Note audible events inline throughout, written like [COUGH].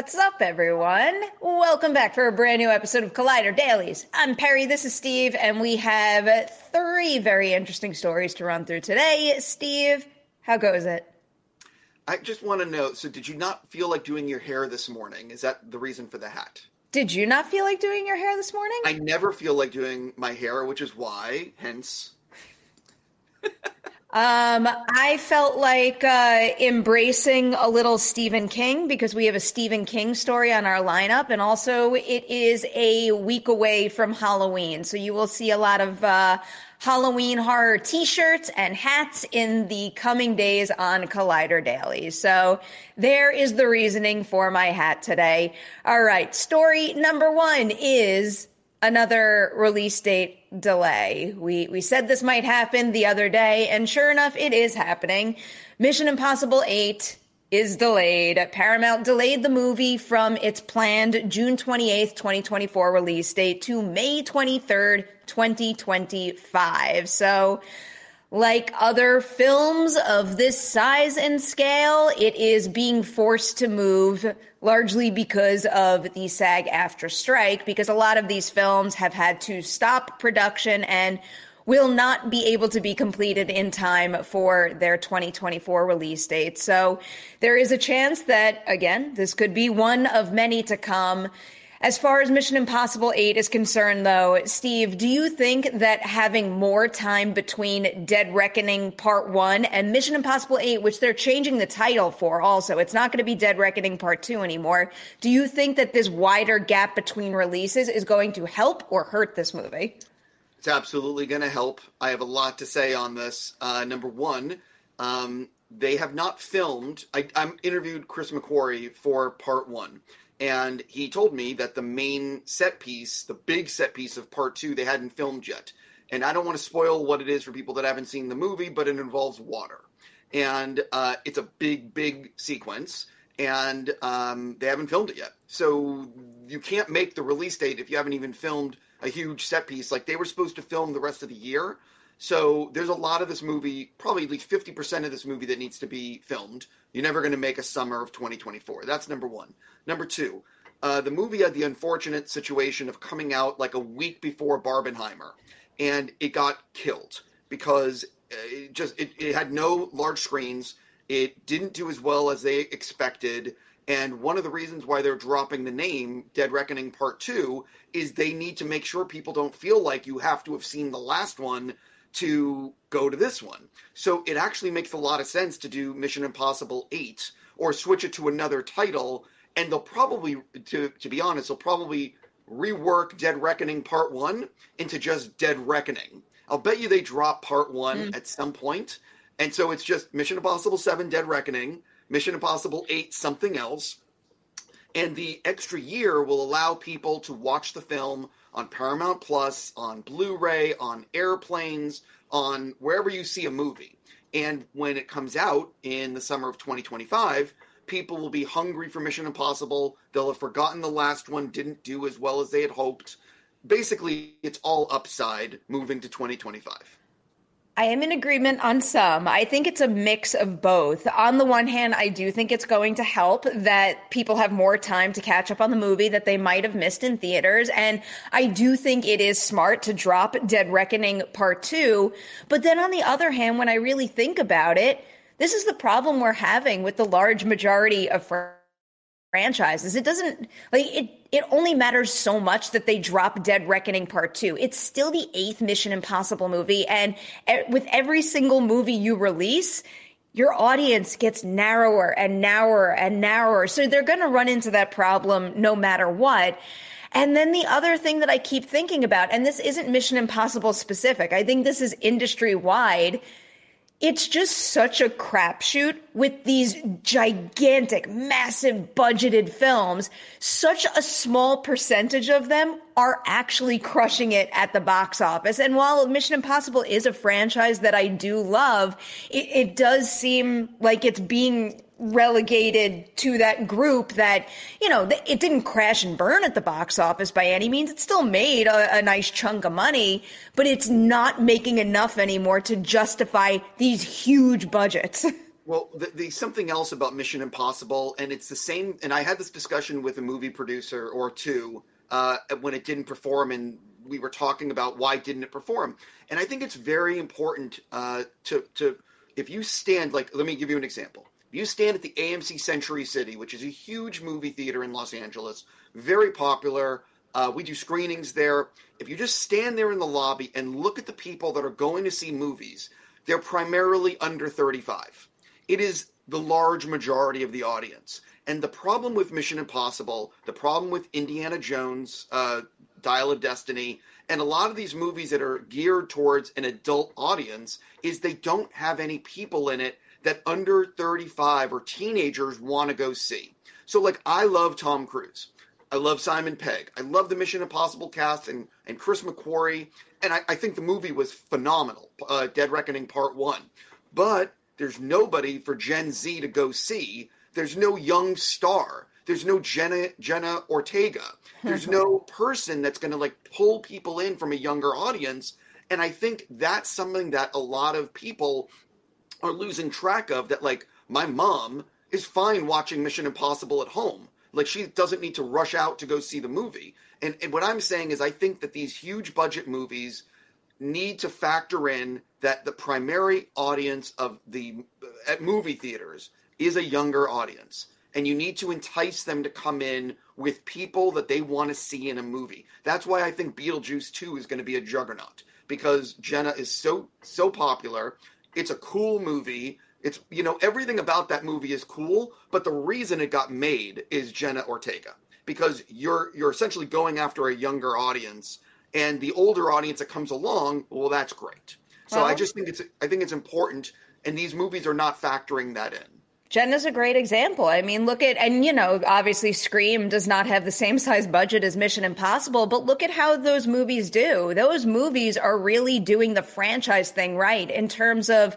What's up, everyone? Welcome back for a brand new episode of Collider Dailies. I'm Perri, this is Steve, and we have three very interesting stories to run through today. Steve, how goes it? I just want to know so, did you not feel like doing your hair this morning? Is that the reason for the hat? Did you not feel like doing your hair this morning? I never feel like doing my hair, which is why, hence. [LAUGHS] Um, I felt like uh, embracing a little Stephen King because we have a Stephen King story on our lineup, and also it is a week away from Halloween, so you will see a lot of uh, Halloween horror T-shirts and hats in the coming days on Collider Daily. So there is the reasoning for my hat today. All right, story number one is another release date delay. We we said this might happen the other day and sure enough it is happening. Mission Impossible 8 is delayed. Paramount delayed the movie from its planned June 28th, 2024 release date to May 23rd, 2025. So like other films of this size and scale, it is being forced to move largely because of the SAG AFTRA strike, because a lot of these films have had to stop production and will not be able to be completed in time for their 2024 release date. So there is a chance that, again, this could be one of many to come. As far as Mission Impossible 8 is concerned, though, Steve, do you think that having more time between Dead Reckoning Part 1 and Mission Impossible 8, which they're changing the title for also, it's not going to be Dead Reckoning Part 2 anymore, do you think that this wider gap between releases is going to help or hurt this movie? It's absolutely going to help. I have a lot to say on this. Uh, number one, um, they have not filmed. I, I interviewed Chris McQuarrie for Part 1 and he told me that the main set piece, the big set piece of part two, they hadn't filmed yet. And I don't want to spoil what it is for people that haven't seen the movie, but it involves water. And uh, it's a big, big sequence, and um, they haven't filmed it yet. So you can't make the release date if you haven't even filmed a huge set piece. Like they were supposed to film the rest of the year. So there's a lot of this movie, probably at least 50% of this movie that needs to be filmed. You're never going to make a summer of 2024. That's number one. Number two, uh, the movie had the unfortunate situation of coming out like a week before Barbenheimer, and it got killed because uh, it just it, it had no large screens. It didn't do as well as they expected. And one of the reasons why they're dropping the name Dead Reckoning Part 2 is they need to make sure people don't feel like you have to have seen the last one to go to this one. So it actually makes a lot of sense to do Mission Impossible 8 or switch it to another title. And they'll probably, to, to be honest, they'll probably rework Dead Reckoning Part 1 into just Dead Reckoning. I'll bet you they drop Part 1 mm. at some point. And so it's just Mission Impossible 7 Dead Reckoning, Mission Impossible 8 something else. And the extra year will allow people to watch the film on Paramount Plus, on Blu ray, on airplanes, on wherever you see a movie. And when it comes out in the summer of 2025, people will be hungry for Mission Impossible. They'll have forgotten the last one didn't do as well as they had hoped. basically it's all upside moving to 2025. I am in agreement on some. I think it's a mix of both. On the one hand, I do think it's going to help that people have more time to catch up on the movie that they might have missed in theaters. And I do think it is smart to drop Dead Reckoning Part 2. But then on the other hand, when I really think about it, this is the problem we're having with the large majority of franchises. It doesn't like it it only matters so much that they drop Dead Reckoning Part 2. It's still the eighth Mission Impossible movie and with every single movie you release, your audience gets narrower and narrower and narrower. So they're going to run into that problem no matter what. And then the other thing that I keep thinking about, and this isn't Mission Impossible specific, I think this is industry wide, it's just such a crapshoot with these gigantic, massive budgeted films. Such a small percentage of them are actually crushing it at the box office. And while Mission Impossible is a franchise that I do love, it, it does seem like it's being relegated to that group that, you know, it didn't crash and burn at the box office by any means. It still made a, a, nice chunk of money, but it's not making enough anymore to justify these huge budgets. [LAUGHS] Well, the, the, something else about Mission Impossible, and it's the same. And I had this discussion with a movie producer or two uh, when it didn't perform, and we were talking about why didn't it perform. And I think it's very important uh, to to if you stand like, let me give you an example. You stand at the AMC Century City, which is a huge movie theater in Los Angeles, very popular. Uh, we do screenings there. If you just stand there in the lobby and look at the people that are going to see movies, they're primarily under 35. It is the large majority of the audience. And the problem with Mission Impossible, the problem with Indiana Jones, uh, Dial of Destiny, and a lot of these movies that are geared towards an adult audience is they don't have any people in it that under 35 or teenagers want to go see. So, like, I love Tom Cruise. I love Simon Pegg. I love the Mission Impossible cast and, and Chris McQuarrie. And I, I think the movie was phenomenal, uh, Dead Reckoning Part 1. But there's nobody for Gen Z to go see. There's no young star. There's no Jenna, Jenna Ortega. [LAUGHS] There's no person that's going to like pull people in from a younger audience. And I think that's something that a lot of people are losing track of that like my mom is fine watching Mission Impossible at home. Like she doesn't need to rush out to go see the movie. And, and what I'm saying is I think that these huge budget movies need to factor in that the primary audience of the at movie theaters is a younger audience and you need to entice them to come in with people that they want to see in a movie. That's why I think Beetlejuice 2 is going to be a juggernaut because Jenna is so so popular. It's a cool movie. It's you know everything about that movie is cool, but the reason it got made is Jenna Ortega because you're you're essentially going after a younger audience, and the older audience that comes along, well, that's great. So well, I just think it's I think it's important, and these movies are not factoring that in. Jenna's a great example. I mean, look at, and you know, obviously Scream does not have the same [LAUGHS] size budget as Mission Impossible, but look at how those movies do. Those movies are really doing the franchise thing right in terms of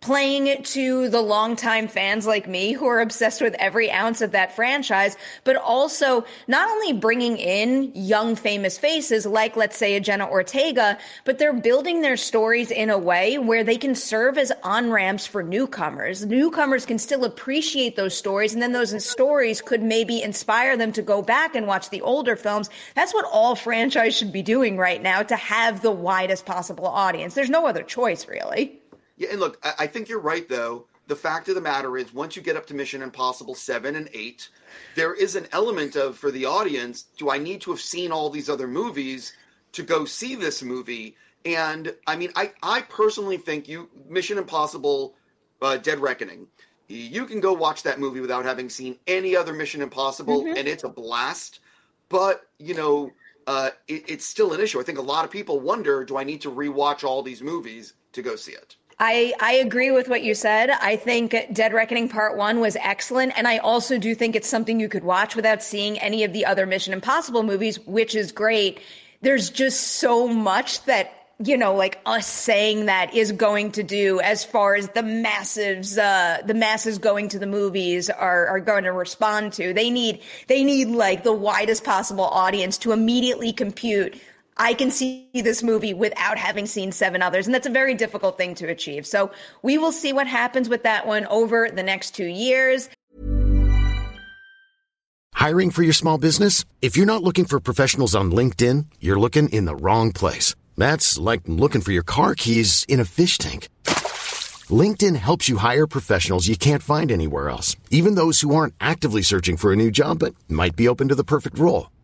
playing it to the longtime fans like me who are obsessed with every ounce of that franchise, but also not only bringing in young famous faces like, let's say, a Jenna Ortega, but they're building their stories in a way where they can serve as on ramps for newcomers. Newcomers can still appreciate those stories, and then those stories could maybe inspire them to go back and watch the older films. That's what all franchise should be doing right now to have the widest possible audience. There's no other choice, really. Yeah, and look, I, I think you're right though. The fact of the matter is, once you get up to Mission Impossible seven and eight, there is an element of for the audience. Do I need to have seen all these other movies to go see this movie? And I mean, I I personally think you Mission Impossible, uh, Dead Reckoning. You can go watch that movie without having seen any other Mission Impossible, mm-hmm. and it's a blast. But you know, uh, it, it's still an issue. I think a lot of people wonder: Do I need to rewatch all these movies to go see it? I, I agree with what you said. I think Dead Reckoning Part 1 was excellent. And I also do think it's something you could watch without seeing any of the other Mission Impossible movies, which is great. There's just so much that you know, like us saying that is going to do as far as the masses, uh, the masses going to the movies are, are going to respond to. They need, they need like the widest possible audience to immediately compute I can see this movie without having seen seven others. And that's a very difficult thing to achieve. So we will see what happens with that one over the next two years. Hiring for your small business? If you're not looking for professionals on LinkedIn, you're looking in the wrong place. That's like looking for your car keys in a fish tank. LinkedIn helps you hire professionals you can't find anywhere else, even those who aren't actively searching for a new job but might be open to the perfect role.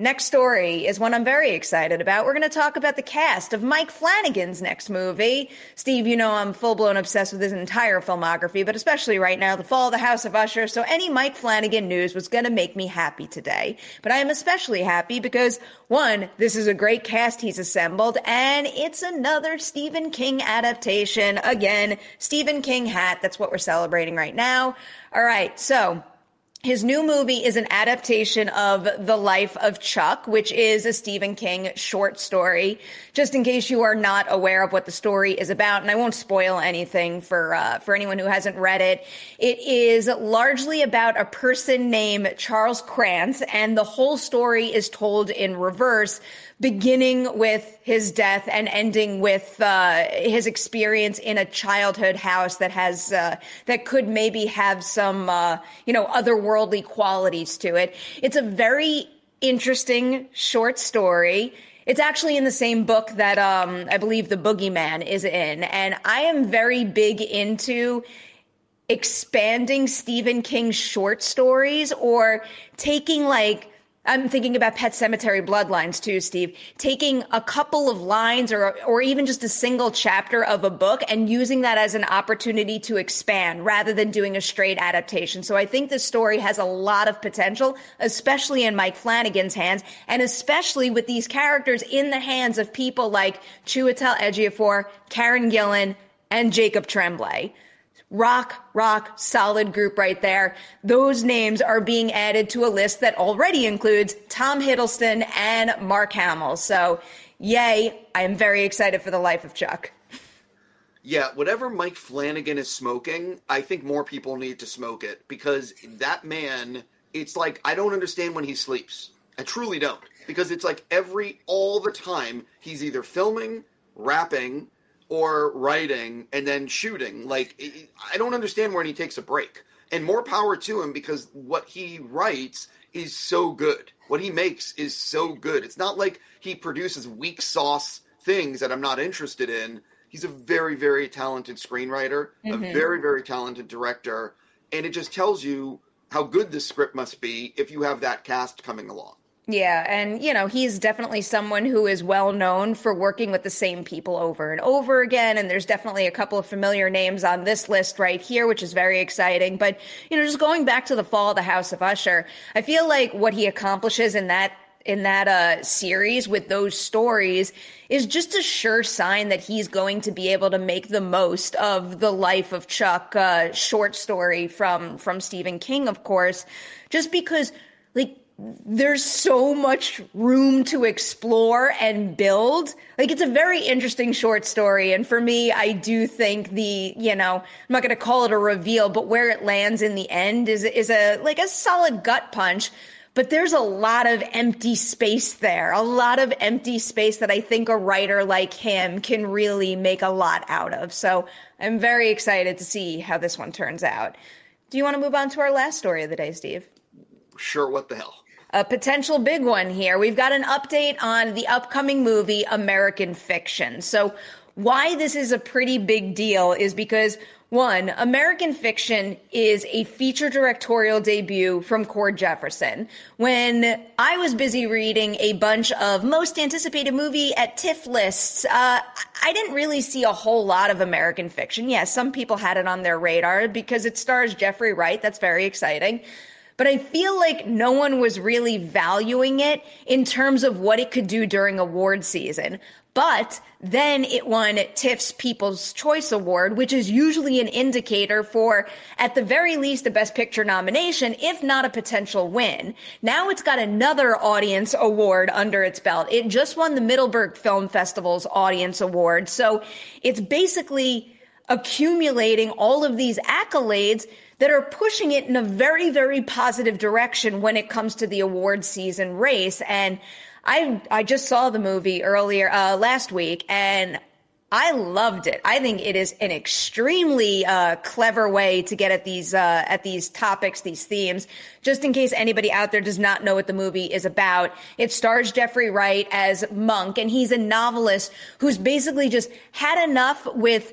Next story is one I'm very excited about. We're going to talk about the cast of Mike Flanagan's next movie. Steve, you know I'm full blown obsessed with his entire filmography, but especially right now, The Fall of the House of Usher. So any Mike Flanagan news was going to make me happy today. But I am especially happy because one, this is a great cast he's assembled, and it's another Stephen King adaptation. Again, Stephen King hat. That's what we're celebrating right now. All right. So his new movie is an adaptation of The Life of Chuck, which is a Stephen King short story. Just in case you are not aware of what the story is about, and I won't spoil anything for uh, for anyone who hasn't read it. It is largely about a person named Charles Krantz, and the whole story is told in reverse beginning with his death and ending with uh, his experience in a childhood house that has uh, that could maybe have some uh, you know otherworldly qualities to it. It's a very interesting short story. It's actually in the same book that um, I believe the Boogeyman is in, and I am very big into expanding Stephen King's short stories or taking like I'm thinking about Pet Sematary Bloodlines too, Steve. Taking a couple of lines or or even just a single chapter of a book and using that as an opportunity to expand rather than doing a straight adaptation. So I think this story has a lot of potential, especially in Mike Flanagan's hands and especially with these characters in the hands of people like Chiwetel Ejiofor, Karen Gillan, and Jacob Tremblay rock, rock, solid group right there. Those names are being added to a list that already includes Tom Hiddleston and Mark Hamill. So, yay, I am very excited for the life of Chuck. Yeah, whatever Mike Flanagan is smoking, I think more people need to smoke it because that man, it's like I don't understand when he sleeps. I truly don't. Because it's like every all the time he's either filming, wrapping, or writing and then shooting. Like I don't understand when he takes a break. And more power to him because what he writes is so good. What he makes is so good. It's not like he produces weak sauce things that I'm not interested in. He's a very, very talented screenwriter, mm-hmm. a very, very talented director, and it just tells you how good this script must be if you have that cast coming along. Yeah, and you know, he's definitely someone who is well known for working with the same people over and over again. And there's definitely a couple of familiar names on this list right here, which is very exciting. But, you know, just going back to the fall of the House of Usher, I feel like what he accomplishes in that in that uh, series with those stories is just a sure sign that he's going to be able to make the most of the life of Chuck uh, short story from from Stephen King, of course, just because like there's so much room to explore and build. Like it's a very interesting short story. And for me, I do think the, you know, I'm not going to call it a reveal, but where it lands in the end is, is a, like a solid gut punch. But there's a lot of empty space there, a lot of empty space that I think a writer like him can really make a lot out of. So I'm very excited to see how this one turns out. Do you want to move on to our last story of the day, Steve? Sure, what the hell? A potential big one here. We've got an update on the upcoming movie American Fiction. So, why this is a pretty big deal is because one, American Fiction is a feature directorial debut from Cord Jefferson. When I was busy reading a bunch of most anticipated movie at TIFF lists, uh, I didn't really see a whole lot of American Fiction. Yes, yeah, some people had it on their radar because it stars Jeffrey Wright. That's very exciting. But I feel like no one was really valuing it in terms of what it could do during award season. But then it won TIFF's People's Choice Award, which is usually an indicator for, at the very least, a Best Picture nomination, if not a potential win. Now it's got another audience award under its belt. It just won the Middleburg Film Festival's Audience Award. So it's basically accumulating all of these accolades that are pushing it in a very, very positive direction when it comes to the award season race. And I I just saw the movie earlier uh, last week, and I loved it. I think it is an extremely uh, clever way to get at these uh, at these topics, these themes. Just in case anybody out there does not know what the movie is about, it stars Jeffrey Wright as Monk, and he's a novelist who's basically just had enough with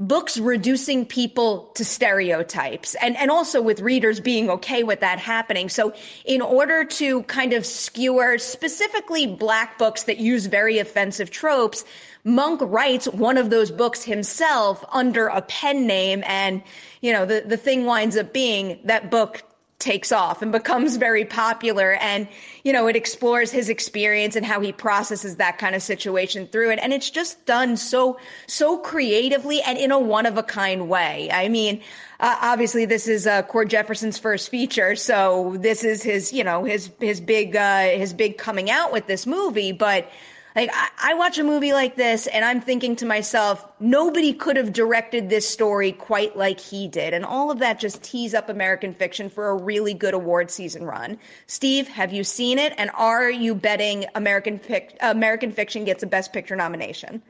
books reducing people to stereotypes and, and also with readers being okay with that happening. So in order to kind of skewer specifically black books that use very offensive tropes, Monk writes one of those books himself under a pen name. And, you know, the, the thing winds up being that book takes off and becomes very popular and you know it explores his experience and how he processes that kind of situation through it. And it's just done so so creatively and in a one of a kind way. I mean uh, obviously this is uh, jefferson's first feature so this is his you know his his big uh, his big coming out with this movie but like I, I, watch a movie like this and I'm thinking to myself, nobody could have directed this story quite like he did. And all of that just tees up American fiction for a really good award season run. Steve, have you seen it? And are you betting American American fiction gets a best picture nomination?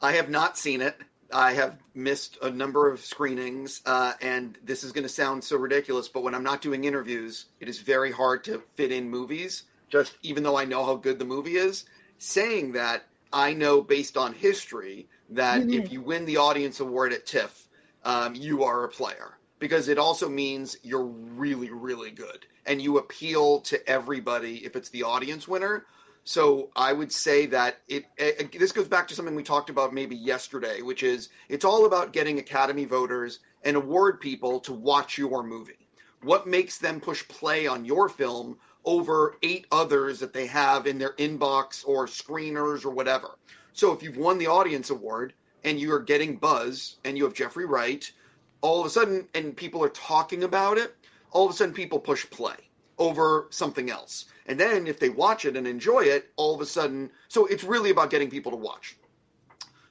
I have not seen it. I have missed a number of screenings, uh, and this is going to sound so ridiculous, but when I'm not doing interviews, it is very hard to fit in movies. Just even though I know how good the movie is, saying that, I know based on history that mm-hmm. if you win the audience award at TIFF, um, you are a player because it also means you're really, really good and you appeal to everybody if it's the audience winner. So I would say that it, it, this goes back to something we talked about maybe yesterday, which is it's all about getting Academy voters and award people to watch your movie. What makes them push play on your film over eight others that they have in their inbox or screeners or whatever. So if you've won the audience award and you are getting buzz and you have Jeffrey Wright, all of a sudden, and people are talking about it, all of a sudden people push play over something else. And then if they watch it and enjoy it, all of a sudden, so it's really about getting people to watch.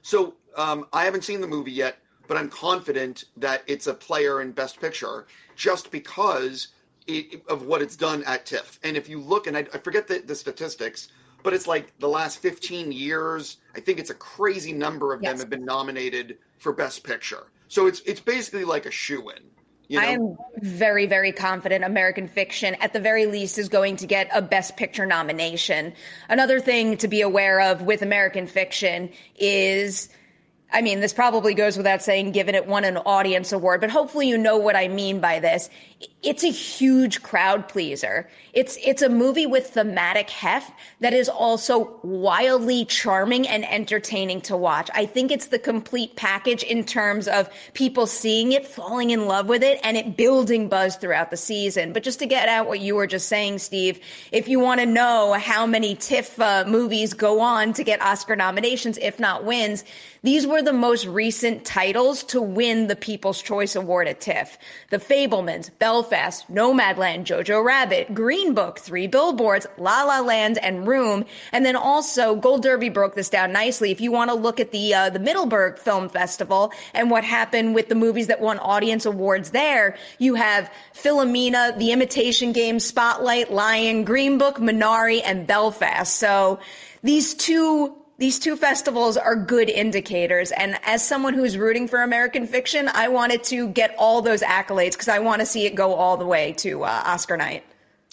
So um, I haven't seen the movie yet, but I'm confident that it's a player in Best Picture just because it, of what it's done at TIFF. And if you look, and I, I forget the, the, statistics, but it's like the last 15 years, I think it's a crazy number of yes. them have been nominated for Best Picture. So it's it's basically like a shoe in. You know? I am very, very confident American Fiction, at the very least, is going to get a Best Picture nomination. Another thing to be aware of with American Fiction is I mean, this probably goes without saying, given it won an audience award, but hopefully you know what I mean by this. It's a huge crowd pleaser. It's, it's a movie with thematic heft that is also wildly charming and entertaining to watch. I think it's the complete package in terms of people seeing it, falling in love with it, and it building buzz throughout the season. But just to get out what you were just saying, Steve, if you want to know how many TIFF uh, movies go on to get Oscar nominations, if not wins, these were the most recent titles to win the People's Choice Award at TIFF. The Fabelmans, Belfast, Nomadland, Jojo Rabbit, Green Book, Three Billboards, La La Land, and Room. And then also Gold Derby broke this down nicely. If you want to look at the uh, the Middleburg Film Festival and what happened with the movies that won audience awards there, you have Philomena, The Imitation Game, Spotlight, Lion, Green Book, Minari, and Belfast. So these two these two festivals are good indicators. And as someone who's rooting for American fiction, I wanted to get all those accolades because I want to see it go all the way to uh, Oscar night.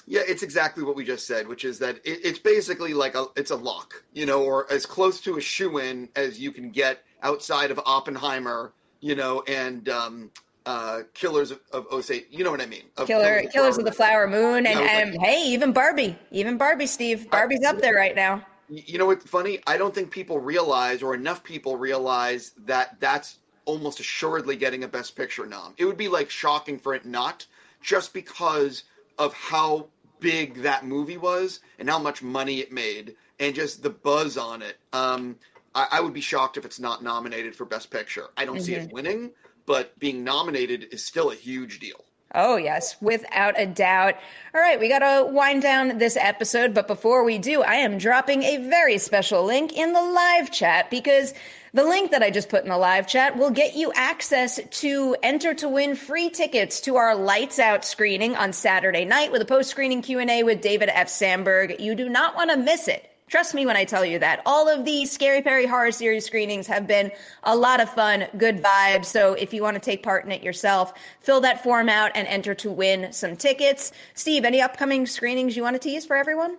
Yeah, it's exactly what we just said, which is that it, it's basically like a it's a lock, you know, or as close to a shoe in as you can get outside of Oppenheimer, you know, and um, uh, Killers of, of Osage. You know what I mean? Of Killer, Killers, Killers of the Flower Moon, and, and like, hey, even Barbie, even Barbie, Steve, Barbie's I, up there right now you know what's funny? I don't think people realize, or enough people realize, that that's almost assuredly getting a Best Picture nom. It would be like shocking for it not, just because of how big that movie was and how much money it made and just the buzz on it. Um, I, I would be shocked if it's not nominated for Best Picture. I don't mm-hmm. see it mm-hmm. winning, but being nominated is still a huge deal. Oh, yes, without a doubt. All right, we got to wind down this episode, but before we do, I am dropping a very special link in the live chat because the link that I just put in the live chat will get you access to enter to win free tickets to our lights out screening on Saturday night with a post screening Q&A with David F. Sandberg. You do not want to miss it. Trust me when I tell you that. All of the Scary Perri Horror Series screenings have been a lot of fun, good vibes. So if you want to take part in it yourself, fill that form out and enter to win some tickets. Steve, any upcoming screenings you want to tease for everyone?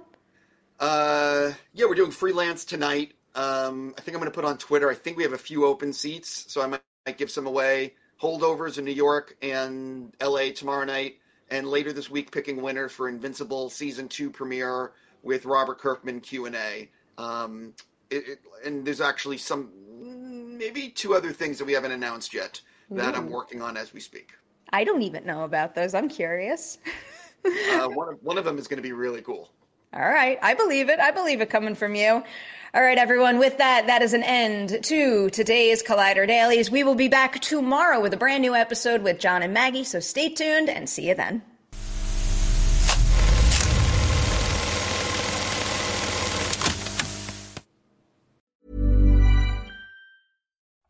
Uh, yeah, we're doing freelance tonight. Um, I think I'm going to put on Twitter. I think we have a few open seats, so I might, might give some away. Holdovers in New York and LA tomorrow night, and later this week, picking winners for Invincible season two premiere with Robert Kirkman Q and A. Um, and there's actually some, maybe two other things that we haven't announced yet that Ooh. I'm working on as we speak. I don't even know about those. I'm curious. uh, [LAUGHS] one of one of them is going to be really cool. All right, I believe it. I believe it coming from you. All right, everyone. With that, that is an end to today's Collider Dailies. We will be back tomorrow with a brand new episode with John and Maggie. So stay tuned and see you then.